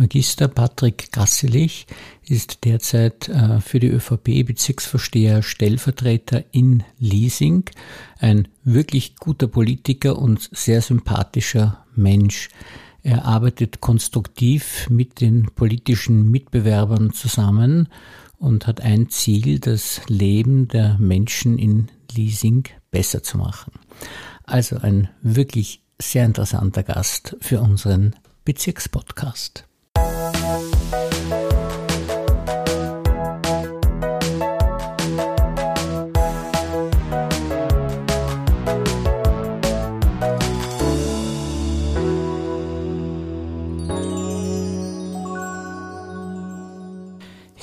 Magister Patrick Gasselich ist derzeit äh, für die ÖVP Bezirksvorsteher Stellvertreter in Leasing, ein wirklich guter Politiker und sehr sympathischer Mensch. Er arbeitet konstruktiv mit den politischen Mitbewerbern zusammen und hat ein Ziel, das Leben der Menschen in Leasing besser zu machen. Also ein wirklich sehr interessanter Gast für unseren Bezirkspodcast.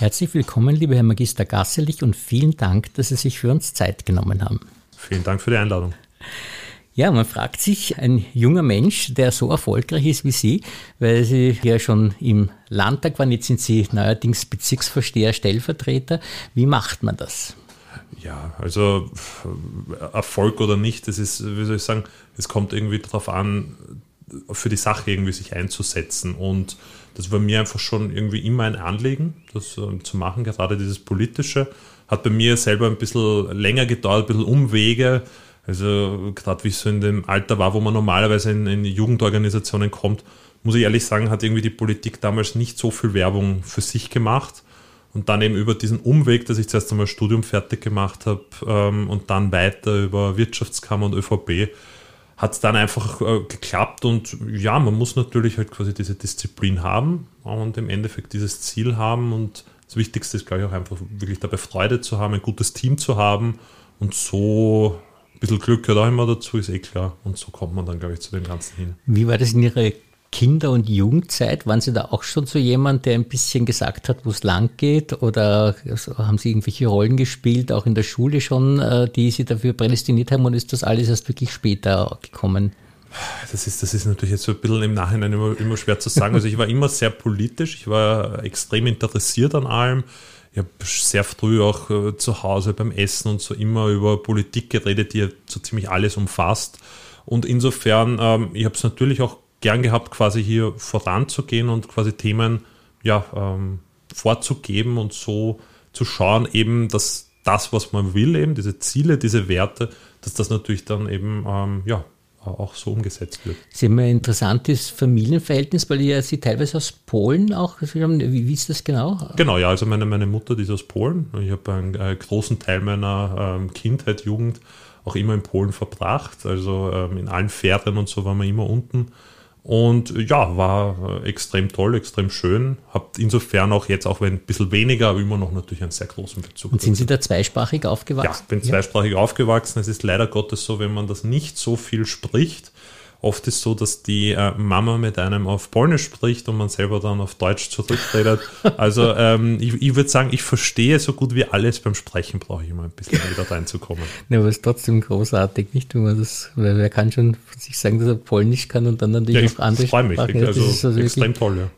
Herzlich willkommen, lieber Herr Magister Gasselich, und vielen Dank, dass Sie sich für uns Zeit genommen haben. Vielen Dank für die Einladung. Ja, man fragt sich, ein junger Mensch, der so erfolgreich ist wie Sie, weil Sie ja schon im Landtag waren, jetzt sind Sie neuerdings Bezirksvorsteher, Stellvertreter. Wie macht man das? Ja, also Erfolg oder nicht, das ist, wie soll ich sagen, es kommt irgendwie darauf an, für die Sache irgendwie sich einzusetzen. Und das war mir einfach schon irgendwie immer ein Anliegen, das äh, zu machen, gerade dieses Politische. Hat bei mir selber ein bisschen länger gedauert, ein bisschen Umwege also gerade wie ich so in dem Alter war, wo man normalerweise in, in Jugendorganisationen kommt, muss ich ehrlich sagen, hat irgendwie die Politik damals nicht so viel Werbung für sich gemacht. Und dann eben über diesen Umweg, dass ich zuerst einmal Studium fertig gemacht habe ähm, und dann weiter über Wirtschaftskammer und ÖVP, hat es dann einfach äh, geklappt. Und ja, man muss natürlich halt quasi diese Disziplin haben und im Endeffekt dieses Ziel haben. Und das Wichtigste ist, glaube ich, auch einfach wirklich dabei Freude zu haben, ein gutes Team zu haben und so ein bisschen Glück gehört auch immer dazu, ist eh klar. Und so kommt man dann, glaube ich, zu dem Ganzen hin. Wie war das in Ihrer Kinder- und Jugendzeit? Waren Sie da auch schon so jemand, der ein bisschen gesagt hat, wo es lang geht? Oder haben Sie irgendwelche Rollen gespielt, auch in der Schule schon, äh, die Sie dafür prädestiniert haben? Und ist das alles erst wirklich später gekommen? Das ist, das ist natürlich jetzt so ein bisschen im Nachhinein immer, immer schwer zu sagen. Also ich war immer sehr politisch, ich war extrem interessiert an allem ich habe sehr früh auch äh, zu Hause beim Essen und so immer über Politik geredet, die ja so ziemlich alles umfasst. Und insofern, ähm, ich habe es natürlich auch gern gehabt, quasi hier voranzugehen und quasi Themen ja, ähm, vorzugeben und so zu schauen, eben, dass das, was man will, eben diese Ziele, diese Werte, dass das natürlich dann eben ähm, ja, auch so umgesetzt wird. Sie haben ein interessantes Familienverhältnis, weil ja Sie teilweise aus Polen auch, wie, wie ist das genau? Genau, ja, also meine, meine Mutter, die ist aus Polen. Ich habe einen, einen äh, großen Teil meiner ähm, Kindheit, Jugend auch immer in Polen verbracht. Also ähm, in allen Ferien und so waren wir immer unten. Und ja, war äh, extrem toll, extrem schön. Habt insofern auch jetzt, auch wenn ein bisschen weniger, aber immer noch natürlich einen sehr großen Bezug. Und sind Sie da zweisprachig aufgewachsen? Ja, bin zweisprachig ja. aufgewachsen. Es ist leider Gottes so, wenn man das nicht so viel spricht, Oft ist so, dass die äh, Mama mit einem auf Polnisch spricht und man selber dann auf Deutsch zurückredet. Also ähm, ich, ich würde sagen, ich verstehe so gut wie alles. Beim Sprechen brauche ich immer ein bisschen wieder reinzukommen. Ja, aber es ist trotzdem großartig, nicht? Wenn man das, weil wer kann schon sich sagen, dass er Polnisch kann und dann natürlich ja, auf andere ich Sprachen. Mich. Also, das ist also extrem toll, ja.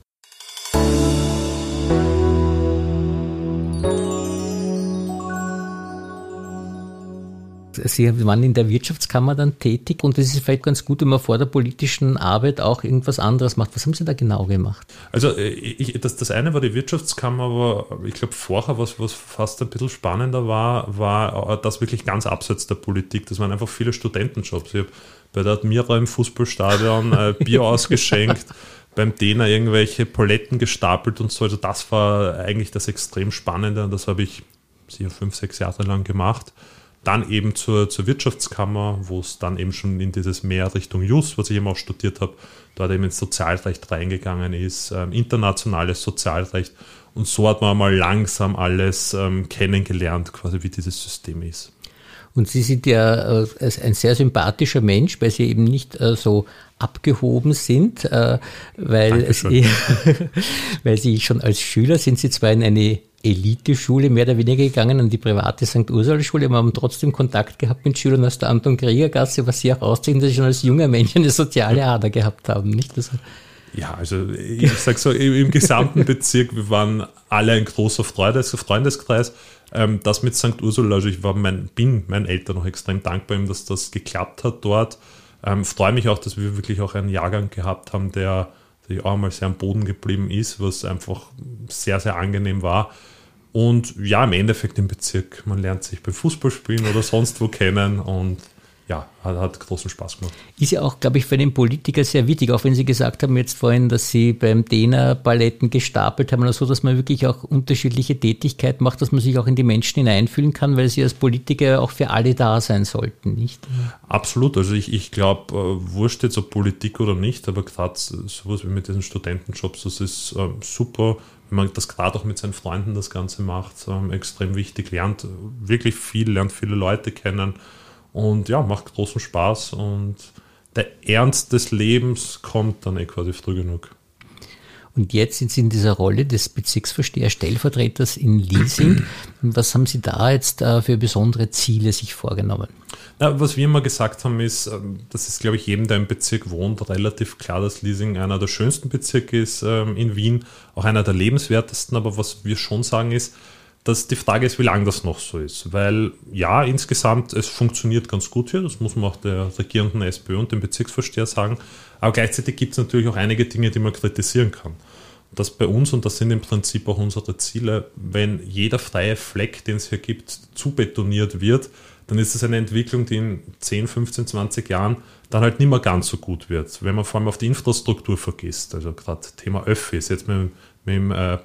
Sie waren in der Wirtschaftskammer dann tätig und es ist vielleicht ganz gut, wenn man vor der politischen Arbeit auch irgendwas anderes macht. Was haben Sie da genau gemacht? Also äh, ich, das, das eine war die Wirtschaftskammer, aber ich glaube vorher, was, was fast ein bisschen spannender war, war äh, das wirklich ganz abseits der Politik. Das waren einfach viele Studentenjobs. Ich habe bei der Admira im Fußballstadion äh, Bier ausgeschenkt. beim Dena irgendwelche Paletten gestapelt und so. Also das war eigentlich das extrem Spannende und das habe ich sicher fünf, sechs Jahre lang gemacht. Dann eben zur, zur Wirtschaftskammer, wo es dann eben schon in dieses mehr Richtung Jus, was ich eben auch studiert habe, dort eben ins Sozialrecht reingegangen ist, ähm, internationales Sozialrecht. Und so hat man mal langsam alles ähm, kennengelernt, quasi wie dieses System ist. Und Sie sind ja äh, ein sehr sympathischer Mensch, weil Sie eben nicht äh, so abgehoben sind, äh, weil Sie, weil Sie schon als Schüler sind Sie zwar in eine Eliteschule mehr oder weniger gegangen, an die private St. Ursula-Schule, aber haben trotzdem Kontakt gehabt mit Schülern aus der Anton-Krieger-Gasse, was sie auch auszeichnen, dass sie schon als junger Mensch eine soziale Ader gehabt haben, nicht? Also ja, also ich sag so, im gesamten Bezirk, wir waren alle ein großer Freundes Freundeskreis. Ähm, das mit St. Ursula, also ich war mein, bin meinen Eltern noch extrem dankbar, dass das geklappt hat dort. Ähm, freue mich auch, dass wir wirklich auch einen Jahrgang gehabt haben, der die auch einmal sehr am Boden geblieben ist, was einfach sehr, sehr angenehm war. Und ja, im Endeffekt im Bezirk, man lernt sich beim Fußballspielen oder sonst wo kennen und ja, hat, hat, großen Spaß gemacht. Ist ja auch, glaube ich, für den Politiker sehr wichtig, auch wenn Sie gesagt haben jetzt vorhin, dass Sie beim Dena Paletten gestapelt haben oder so, dass man wirklich auch unterschiedliche Tätigkeiten macht, dass man sich auch in die Menschen hineinfühlen kann, weil Sie als Politiker auch für alle da sein sollten, nicht? Absolut. Also ich, ich glaube, äh, wurscht jetzt ob Politik oder nicht, aber gerade sowas wie mit diesen Studentenjobs, das ist äh, super, wenn man das gerade auch mit seinen Freunden das Ganze macht, äh, extrem wichtig, lernt wirklich viel, lernt viele Leute kennen und ja, macht großen Spaß und der Ernst des Lebens kommt dann eh quasi früh genug. Und jetzt sind Sie in dieser Rolle des Bezirksvorsteher Stellvertreters in Leasing. Was haben Sie da jetzt äh, für besondere Ziele sich vorgenommen? Na, was wir immer gesagt haben, ist, ähm, das ist, glaube ich, jedem, der im Bezirk wohnt, relativ klar, dass Leasing einer der schönsten Bezirke ist ähm, in Wien, auch einer der lebenswertesten. Aber was wir schon sagen ist, dass die Frage ist, wie lange das noch so ist. Weil ja, insgesamt, es funktioniert ganz gut hier, das muss man auch der regierenden SPÖ und dem Bezirksvorsteher sagen. Aber gleichzeitig gibt es natürlich auch einige Dinge, die man kritisieren kann. Das bei uns, und das sind im Prinzip auch unsere Ziele, wenn jeder freie Fleck, den es hier gibt, zu betoniert wird, dann ist es eine Entwicklung, die in 10, 15, 20 Jahren dann halt nicht mehr ganz so gut wird. Wenn man vor allem auf die Infrastruktur vergisst, also gerade Thema Öffis, jetzt mit, mit dem äh,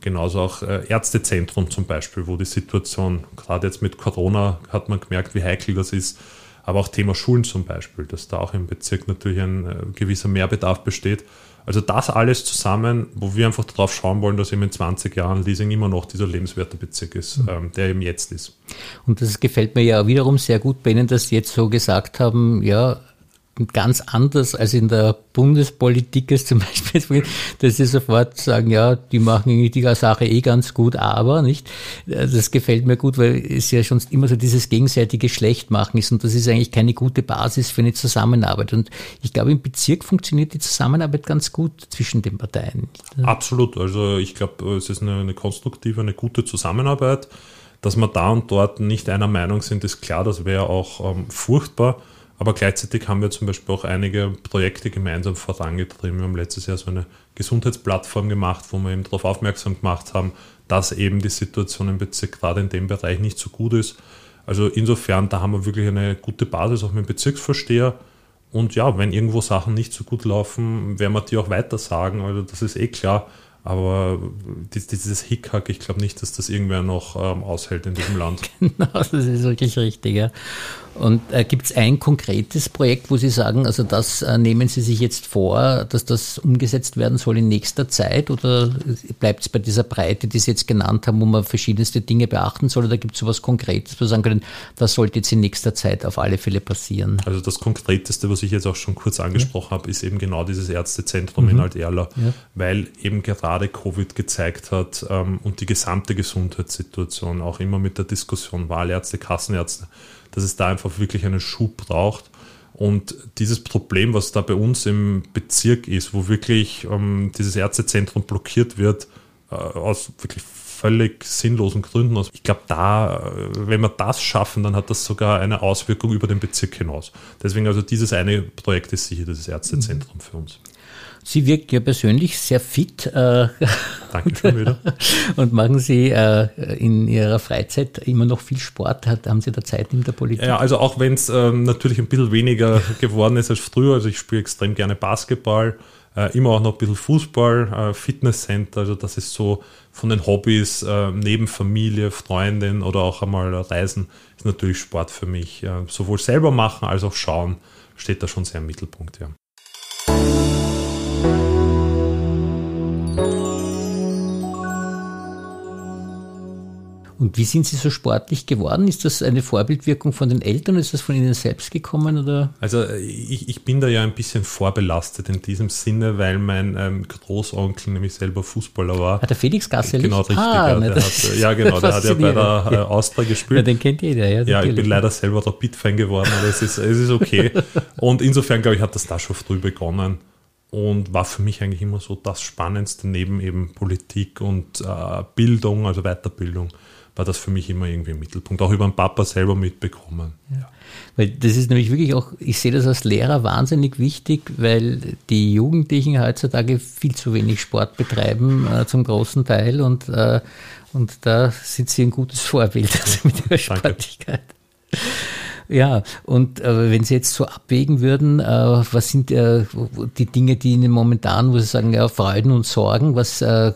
Genauso auch äh, Ärztezentrum zum Beispiel, wo die Situation, gerade jetzt mit Corona, hat man gemerkt, wie heikel das ist. Aber auch Thema Schulen zum Beispiel, dass da auch im Bezirk natürlich ein äh, gewisser Mehrbedarf besteht. Also das alles zusammen, wo wir einfach darauf schauen wollen, dass eben in 20 Jahren Leasing immer noch dieser lebenswerte Bezirk ist, mhm. ähm, der eben jetzt ist. Und das gefällt mir ja wiederum sehr gut bei Ihnen, dass Sie jetzt so gesagt haben, ja, ganz anders als in der Bundespolitik ist zum Beispiel, dass sie sofort sagen, ja, die machen die Sache eh ganz gut, aber nicht. Das gefällt mir gut, weil es ja schon immer so dieses gegenseitige Schlechtmachen ist und das ist eigentlich keine gute Basis für eine Zusammenarbeit. Und ich glaube, im Bezirk funktioniert die Zusammenarbeit ganz gut zwischen den Parteien. Absolut. Also ich glaube, es ist eine, eine konstruktive, eine gute Zusammenarbeit. Dass wir da und dort nicht einer Meinung sind, ist klar, das wäre auch ähm, furchtbar. Aber gleichzeitig haben wir zum Beispiel auch einige Projekte gemeinsam vorangetrieben. Wir haben letztes Jahr so eine Gesundheitsplattform gemacht, wo wir eben darauf aufmerksam gemacht haben, dass eben die Situation im Bezirk gerade in dem Bereich nicht so gut ist. Also insofern, da haben wir wirklich eine gute Basis auch mit dem Bezirksvorsteher. Und ja, wenn irgendwo Sachen nicht so gut laufen, werden wir die auch weiter sagen. Also das ist eh klar. Aber dieses Hickhack, ich glaube nicht, dass das irgendwer noch ähm, aushält in diesem Land. Genau, das ist wirklich richtig. Ja. Und äh, gibt es ein konkretes Projekt, wo Sie sagen, also das äh, nehmen Sie sich jetzt vor, dass das umgesetzt werden soll in nächster Zeit oder bleibt es bei dieser Breite, die Sie jetzt genannt haben, wo man verschiedenste Dinge beachten soll oder gibt es so etwas Konkretes, wo Sie sagen können, das sollte jetzt in nächster Zeit auf alle Fälle passieren? Also das Konkreteste, was ich jetzt auch schon kurz angesprochen ja. habe, ist eben genau dieses Ärztezentrum mhm. in Alt-Erla, ja. weil eben gerade Covid gezeigt hat ähm, und die gesamte Gesundheitssituation, auch immer mit der Diskussion Wahlärzte, Kassenärzte, dass es da einfach wirklich einen Schub braucht. Und dieses Problem, was da bei uns im Bezirk ist, wo wirklich ähm, dieses Ärztezentrum blockiert wird, äh, aus wirklich völlig sinnlosen Gründen aus. Ich glaube, da, äh, wenn wir das schaffen, dann hat das sogar eine Auswirkung über den Bezirk hinaus. Deswegen also dieses eine Projekt ist sicher das Ärztezentrum für uns. Sie wirken ja persönlich sehr fit. Äh, Danke schon wieder. Und machen Sie äh, in Ihrer Freizeit immer noch viel Sport? Haben Sie da Zeit in der Politik? Ja, also auch wenn es ähm, natürlich ein bisschen weniger geworden ist als früher. Also ich spiele extrem gerne Basketball, äh, immer auch noch ein bisschen Fußball, äh, Fitnesscenter. Also das ist so von den Hobbys äh, neben Familie, Freundin oder auch einmal Reisen ist natürlich Sport für mich. Äh, sowohl selber machen als auch schauen steht da schon sehr im Mittelpunkt. Ja. Und wie sind Sie so sportlich geworden? Ist das eine Vorbildwirkung von den Eltern? Ist das von Ihnen selbst gekommen? Oder? Also ich, ich bin da ja ein bisschen vorbelastet in diesem Sinne, weil mein ähm, Großonkel nämlich selber Fußballer war. Hat der Felix Gassel? Genau, richtig. Ah, ja, hat, ja, genau, der hat ja bei der äh, Austria gespielt. Ja, den kennt jeder. Ja, ja ich bin leider selber der Pit-Fan geworden, aber es ist, es ist okay. Und insofern, glaube ich, hat das da schon früh begonnen und war für mich eigentlich immer so das Spannendste neben eben Politik und äh, Bildung, also Weiterbildung war das für mich immer irgendwie im Mittelpunkt, auch über den Papa selber mitbekommen. Ja. Weil das ist nämlich wirklich auch, ich sehe das als Lehrer wahnsinnig wichtig, weil die Jugendlichen heutzutage viel zu wenig Sport betreiben, äh, zum großen Teil. Und, äh, und da sind sie ein gutes Vorbild also mit ihrer Sportlichkeit. Ja, und äh, wenn Sie jetzt so abwägen würden, äh, was sind äh, die Dinge, die Ihnen momentan, wo Sie sagen, ja, Freuden und Sorgen, was äh,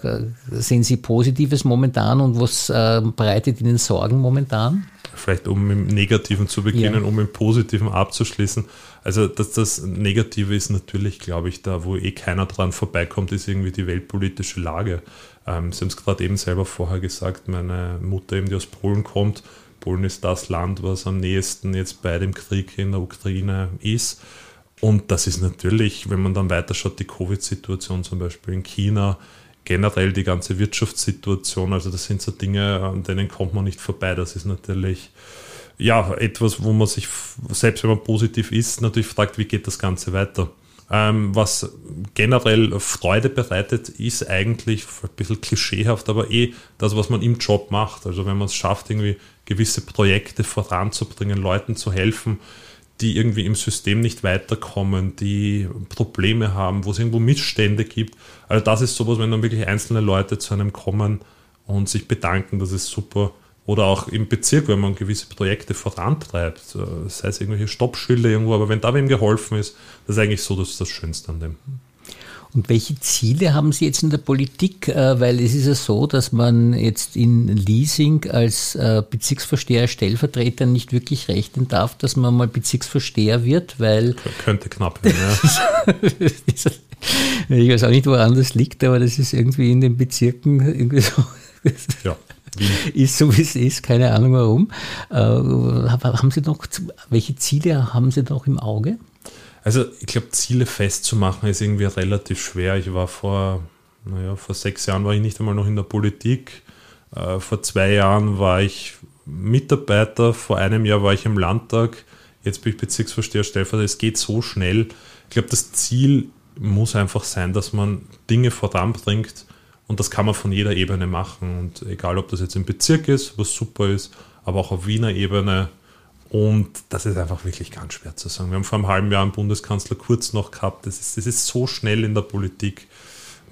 sehen Sie Positives momentan und was äh, bereitet Ihnen Sorgen momentan? Vielleicht um im Negativen zu beginnen, ja. um im Positiven abzuschließen. Also dass das Negative ist natürlich, glaube ich, da, wo eh keiner dran vorbeikommt, ist irgendwie die weltpolitische Lage. Ähm, Sie haben es gerade eben selber vorher gesagt, meine Mutter eben, die aus Polen kommt, Polen ist das Land, was am nächsten jetzt bei dem Krieg in der Ukraine ist. Und das ist natürlich, wenn man dann weiterschaut, die Covid-Situation zum Beispiel in China, generell die ganze Wirtschaftssituation, also das sind so Dinge, an denen kommt man nicht vorbei. Das ist natürlich ja etwas, wo man sich, selbst wenn man positiv ist, natürlich fragt, wie geht das Ganze weiter. Ähm, was generell Freude bereitet, ist eigentlich ein bisschen klischeehaft, aber eh das, was man im Job macht. Also wenn man es schafft, irgendwie gewisse Projekte voranzubringen, Leuten zu helfen, die irgendwie im System nicht weiterkommen, die Probleme haben, wo es irgendwo Missstände gibt. Also das ist sowas, wenn dann wirklich einzelne Leute zu einem kommen und sich bedanken, das ist super. Oder auch im Bezirk, wenn man gewisse Projekte vorantreibt, äh, sei es irgendwelche Stoppschilder irgendwo, aber wenn da wem geholfen ist, das ist eigentlich so das, das Schönste an dem. Und welche Ziele haben Sie jetzt in der Politik? Äh, weil es ist ja so, dass man jetzt in Leasing als äh, Bezirksvorsteher, Stellvertreter nicht wirklich rechnen darf, dass man mal Bezirksvorsteher wird, weil. Könnte knapp werden, ja. ich weiß auch nicht, woran das liegt, aber das ist irgendwie in den Bezirken irgendwie so. Ja. Ist so wie es ist, keine Ahnung warum. Äh, haben Sie noch, welche Ziele haben Sie noch im Auge? Also ich glaube, Ziele festzumachen ist irgendwie relativ schwer. Ich war vor, naja, vor sechs Jahren war ich nicht einmal noch in der Politik. Äh, vor zwei Jahren war ich Mitarbeiter, vor einem Jahr war ich im Landtag, jetzt bin ich Bezirksvorsteher, Stellvertreter. Es geht so schnell. Ich glaube, das Ziel muss einfach sein, dass man Dinge voranbringt und das kann man von jeder Ebene machen. Und egal, ob das jetzt im Bezirk ist, was super ist, aber auch auf Wiener Ebene, und das ist einfach wirklich ganz schwer zu sagen. Wir haben vor einem halben Jahr einen Bundeskanzler Kurz noch gehabt. Das ist, das ist so schnell in der Politik.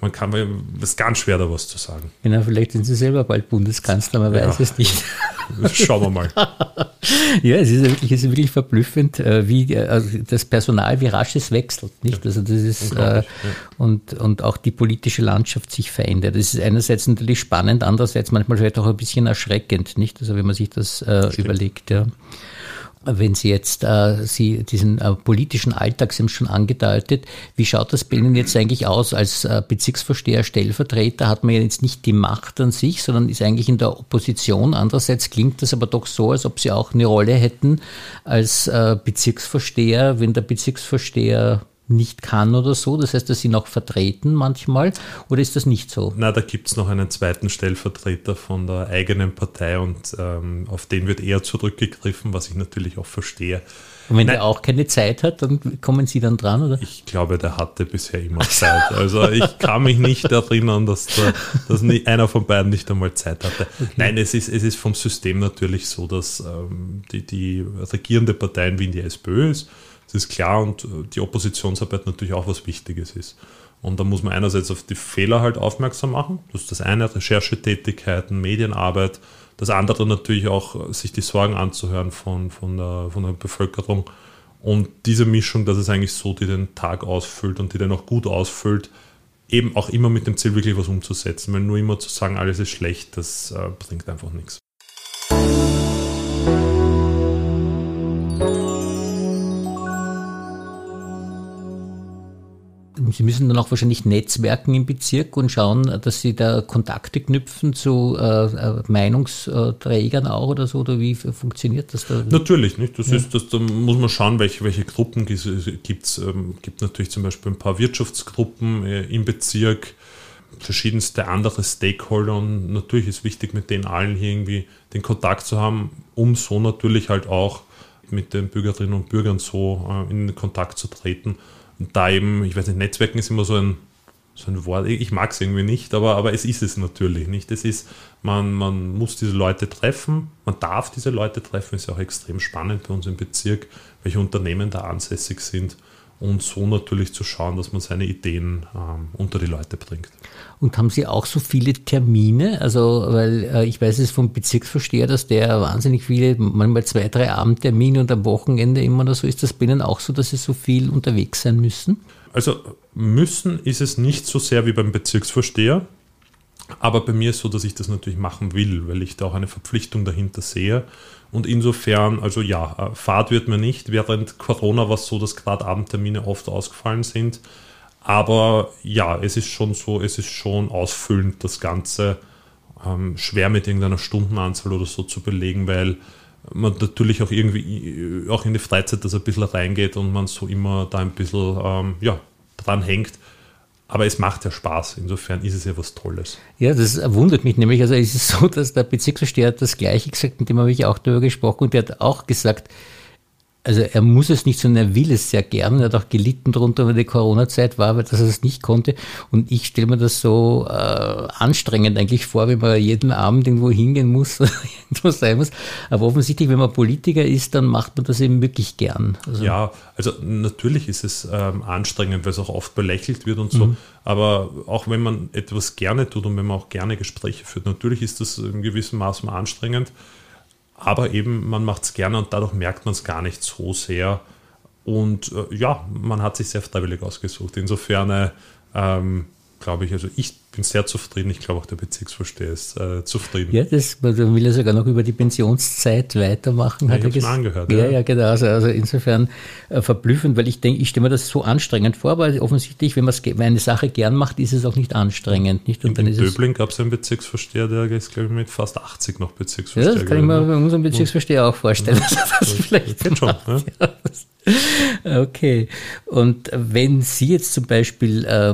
Man kann, es ist ganz schwer, da was zu sagen. Genau, vielleicht sind Sie selber bald Bundeskanzler, man ja, weiß es nicht. Schauen wir mal. ja, es ist wirklich, es ist wirklich verblüffend, äh, wie äh, also das Personal, wie rasch es wechselt. Nicht? Also das ist, äh, ja. und, und auch die politische Landschaft sich verändert. Das ist einerseits natürlich spannend, andererseits manchmal vielleicht auch ein bisschen erschreckend, nicht? Also wenn man sich das äh, überlegt, ja wenn Sie jetzt äh, Sie diesen äh, politischen Alltag, haben schon angedeutet, wie schaut das bei Ihnen jetzt eigentlich aus als äh, Bezirksvorsteher, Stellvertreter? Hat man ja jetzt nicht die Macht an sich, sondern ist eigentlich in der Opposition. Andererseits klingt das aber doch so, als ob Sie auch eine Rolle hätten als äh, Bezirksvorsteher, wenn der Bezirksvorsteher nicht kann oder so? Das heißt, dass sie noch vertreten manchmal oder ist das nicht so? Na, da gibt es noch einen zweiten Stellvertreter von der eigenen Partei und ähm, auf den wird eher zurückgegriffen, was ich natürlich auch verstehe. Und wenn Nein, der auch keine Zeit hat, dann kommen Sie dann dran, oder? Ich glaube, der hatte bisher immer Zeit. Also ich kann mich nicht erinnern, dass, der, dass einer von beiden nicht einmal Zeit hatte. Okay. Nein, es ist, es ist vom System natürlich so, dass ähm, die, die regierende Partei in Wien die SPÖ ist das ist klar und äh, die Oppositionsarbeit natürlich auch was Wichtiges ist. Und da muss man einerseits auf die Fehler halt aufmerksam machen. Das ist das eine, Recherchetätigkeiten, Medienarbeit. Das andere natürlich auch, äh, sich die Sorgen anzuhören von, von, der, von der Bevölkerung. Und diese Mischung, das ist eigentlich so, die den Tag ausfüllt und die den auch gut ausfüllt, eben auch immer mit dem Ziel, wirklich was umzusetzen. Weil nur immer zu sagen, alles ist schlecht, das äh, bringt einfach nichts. Sie müssen dann auch wahrscheinlich netzwerken im Bezirk und schauen, dass Sie da Kontakte knüpfen zu äh, äh Meinungsträgern auch oder so, oder wie funktioniert das da? Natürlich, nicht. Das ja. ist, das, da muss man schauen, welche, welche Gruppen gibt es. Ähm, gibt natürlich zum Beispiel ein paar Wirtschaftsgruppen äh, im Bezirk, verschiedenste andere Stakeholder und natürlich ist wichtig, mit denen allen hier irgendwie den Kontakt zu haben, um so natürlich halt auch mit den Bürgerinnen und Bürgern so äh, in Kontakt zu treten und da eben, ich weiß nicht, Netzwerken ist immer so ein so ein Wort, ich mag es irgendwie nicht, aber, aber es ist es natürlich nicht. Es ist, man, man muss diese Leute treffen, man darf diese Leute treffen, ist ja auch extrem spannend bei uns im Bezirk, welche Unternehmen da ansässig sind und so natürlich zu schauen, dass man seine Ideen ähm, unter die Leute bringt. Und haben Sie auch so viele Termine? Also, weil äh, ich weiß es vom Bezirksvorsteher, dass der wahnsinnig viele, manchmal zwei, drei Abendtermine und am Wochenende immer oder so. Ist das bei Ihnen auch so, dass Sie so viel unterwegs sein müssen? Also müssen ist es nicht so sehr wie beim Bezirksvorsteher. Aber bei mir ist so, dass ich das natürlich machen will, weil ich da auch eine Verpflichtung dahinter sehe. Und insofern, also ja, äh, Fahrt wird mir nicht. Während Corona war es so, dass gerade Abendtermine oft ausgefallen sind. Aber ja, es ist schon so, es ist schon ausfüllend, das Ganze ähm, schwer mit irgendeiner Stundenanzahl oder so zu belegen, weil man natürlich auch irgendwie auch in die Freizeit das ein bisschen reingeht und man so immer da ein bisschen ähm, ja, dran hängt. Aber es macht ja Spaß. Insofern ist es ja was Tolles. Ja, das wundert mich nämlich. Also es ist so, dass der Bezirksvorsteher das Gleiche gesagt, mit dem habe ich auch darüber gesprochen und der hat auch gesagt, also er muss es nicht, sondern er will es sehr gern. Er hat auch gelitten darunter, weil die Corona-Zeit war, weil dass er es nicht konnte. Und ich stelle mir das so äh, anstrengend eigentlich vor, wenn man jeden Abend irgendwo hingehen muss, irgendwo sein muss. Aber offensichtlich, wenn man Politiker ist, dann macht man das eben wirklich gern. Also ja, also natürlich ist es ähm, anstrengend, weil es auch oft belächelt wird und so. Mhm. Aber auch wenn man etwas gerne tut und wenn man auch gerne Gespräche führt, natürlich ist das in gewissem Maße anstrengend aber eben man macht es gerne und dadurch merkt man es gar nicht so sehr. Und äh, ja, man hat sich sehr freiwillig ausgesucht. Insofern ähm, glaube ich, also ich bin sehr zufrieden. Ich glaube auch der Bezirksvorsteher ist äh, zufrieden. Ja, das man will er sogar noch über die Pensionszeit weitermachen. Ja, hat ich habe angehört. Ja, ja, ja genau. Also, also insofern äh, verblüffend, weil ich denke, ich stelle mir das so anstrengend vor, aber offensichtlich, wenn man eine Sache gern macht, ist es auch nicht anstrengend. Nicht? Und in, in Döbling gab es einen Bezirksvorsteher, der ist, glaube ich, mit fast 80 noch Bezirksvorsteher. Ja, das kann ich mir bei unserem Bezirksvorsteher auch vorstellen. Ja, das, das vielleicht schon. Ja? Okay. Und wenn Sie jetzt zum Beispiel äh,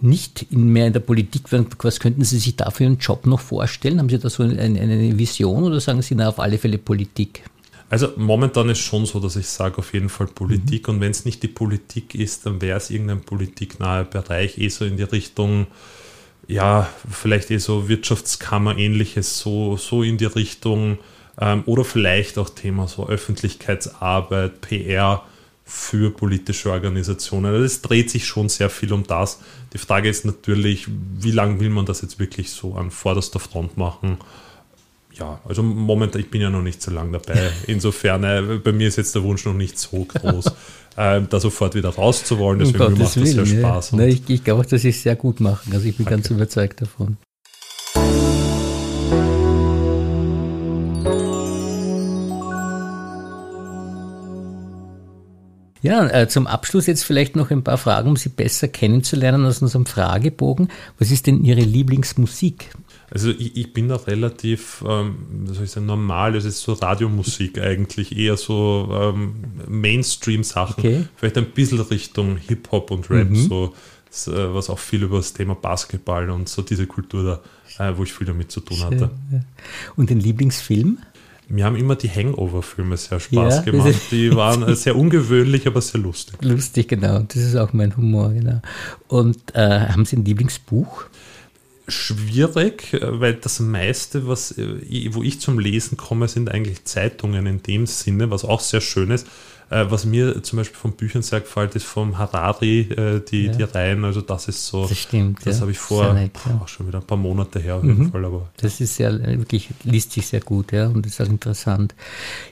nicht in, mehr in der Politik wären, was könnten Sie sich da für einen Job noch vorstellen? Haben Sie da so eine, eine Vision oder sagen Sie na auf alle Fälle Politik? Also momentan ist schon so, dass ich sage auf jeden Fall Politik. Mhm. Und wenn es nicht die Politik ist, dann wäre es irgendein politiknaher Bereich, eh so in die Richtung, ja, vielleicht eh so Wirtschaftskammer ähnliches, so, so in die Richtung ähm, oder vielleicht auch Thema so Öffentlichkeitsarbeit, PR für politische Organisationen. Also es dreht sich schon sehr viel um das. Die Frage ist natürlich, wie lange will man das jetzt wirklich so an vorderster Front machen? Ja, also momentan, ich bin ja noch nicht so lange dabei. Insofern, äh, bei mir ist jetzt der Wunsch noch nicht so groß, äh, da sofort wieder rauszuwollen. Deswegen um macht das sehr Spaß. Ja. ich, ich glaube, dass ich sehr gut machen. Also ich bin Danke. ganz überzeugt davon. Ja, äh, zum Abschluss jetzt vielleicht noch ein paar Fragen, um Sie besser kennenzulernen aus unserem Fragebogen. Was ist denn Ihre Lieblingsmusik? Also ich, ich bin da relativ, ähm, soll ich sagen, normal. Es ist so Radiomusik eigentlich, eher so ähm, Mainstream-Sachen. Okay. Vielleicht ein bisschen Richtung Hip-Hop und Rap, mhm. so äh, was auch viel über das Thema Basketball und so diese Kultur da, äh, wo ich viel damit zu tun hatte. Und den Lieblingsfilm? Mir haben immer die Hangover-Filme sehr Spaß ja, gemacht. Die waren sehr ungewöhnlich, aber sehr lustig. Lustig, genau. Das ist auch mein Humor, genau. Und äh, haben Sie ein Lieblingsbuch? Schwierig, äh, weil das meiste, was, äh, wo ich zum Lesen komme, sind eigentlich Zeitungen in dem Sinne, was auch sehr schön ist. Äh, was mir zum Beispiel von Büchern sehr gefällt, ist vom Harari, äh, die, ja. die Reihen. Also das ist so. Das stimmt. Das ja. habe ich vor nett, ja. schon wieder ein paar Monate her auf jeden mhm. Fall. Aber, das ist sehr, wirklich, liest sich sehr gut, ja, und ist auch interessant.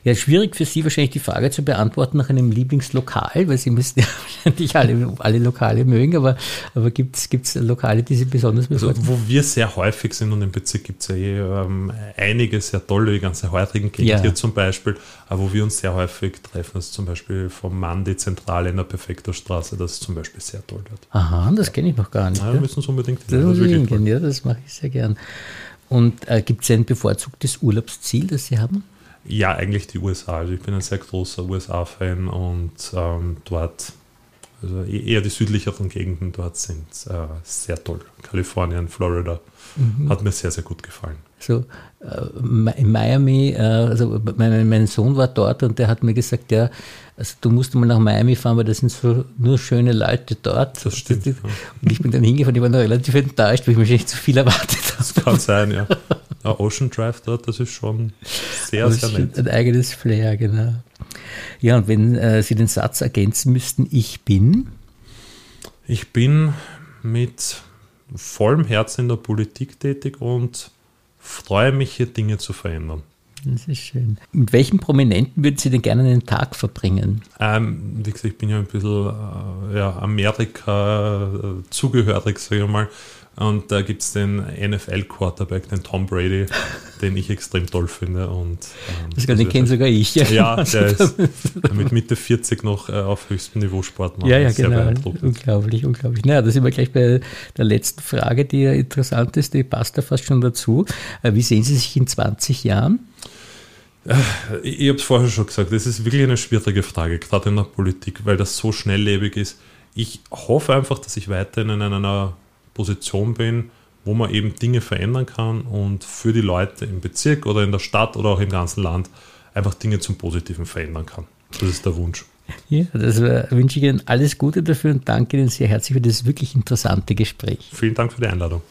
Ja, schwierig für Sie wahrscheinlich die Frage zu beantworten nach einem Lieblingslokal, weil Sie müssen ja wahrscheinlich alle, alle Lokale mögen, aber, aber gibt es Lokale, die Sie besonders bevorzugen? Also, wo wir sehr häufig sind und im Bezirk gibt es ja eh, ähm, einige sehr tolle, die ganze heurigen Gegend hier zum Beispiel, wo wir uns sehr häufig treffen, ist zum Beispiel vom Mann die Zentrale in der Perfekter Straße, das ist zum Beispiel sehr toll dort. Aha, das kenne ich noch gar nicht. Ja, wir müssen es unbedingt das das hingehen. Ja, das mache ich sehr gern. Und äh, gibt es ein bevorzugtes Urlaubsziel, das Sie haben? Ja, eigentlich die USA. Also ich bin ein sehr großer USA-Fan und ähm, dort, also e-, eher die südlicheren Gegenden dort sind äh, sehr toll. Kalifornien, Florida, mhm. hat mir sehr, sehr gut gefallen. So äh, in Miami, äh, also mein, mein, Sohn war dort und der hat mir gesagt, ja, also du musst mal nach Miami fahren, weil da sind so nur schöne Leute dort. Das stimmt. Und ich bin dann hingefahren, ich war noch relativ enttäuscht, weil ich wahrscheinlich zu viel erwartet habe. Das kann sein, ja. ja Ocean Drive dort, das ist schon sehr, das sehr nett. Ein eigenes Flair, genau. Ja, und wenn äh, Sie den Satz ergänzen müssten, ich bin? Ich bin mit vollem Herzen in der Politik tätig und freue mich, hier Dinge zu verändern. Das ist schön. Mit welchen Prominenten würden Sie denn gerne einen Tag verbringen? Ähm, wie gesagt, ich bin ja ein bisschen äh, ja, Amerika äh, zugehörig, sage ich mal. Und da gibt es den NFL-Quarterback, den Tom Brady, den ich extrem toll finde. Und, ähm, das den kenne sogar ich. Ja, ja der ist mit Mitte 40 noch äh, auf höchstem Niveau Sport macht. Ja, ja, genau. Unglaublich, unglaublich. Naja, da sind wir gleich bei der letzten Frage, die ja interessant ist, die passt da fast schon dazu. Äh, wie sehen Sie sich in 20 Jahren? Äh, ich habe es vorher schon gesagt, das ist wirklich eine schwierige Frage, gerade in der Politik, weil das so schnelllebig ist. Ich hoffe einfach, dass ich weiterhin in einer Position bin, wo man eben Dinge verändern kann und für die Leute im Bezirk oder in der Stadt oder auch im ganzen Land einfach Dinge zum Positiven verändern kann. Das ist der Wunsch. Ja, das wünsche ich Ihnen alles Gute dafür und danke Ihnen sehr herzlich für das wirklich interessante Gespräch. Vielen Dank für die Einladung.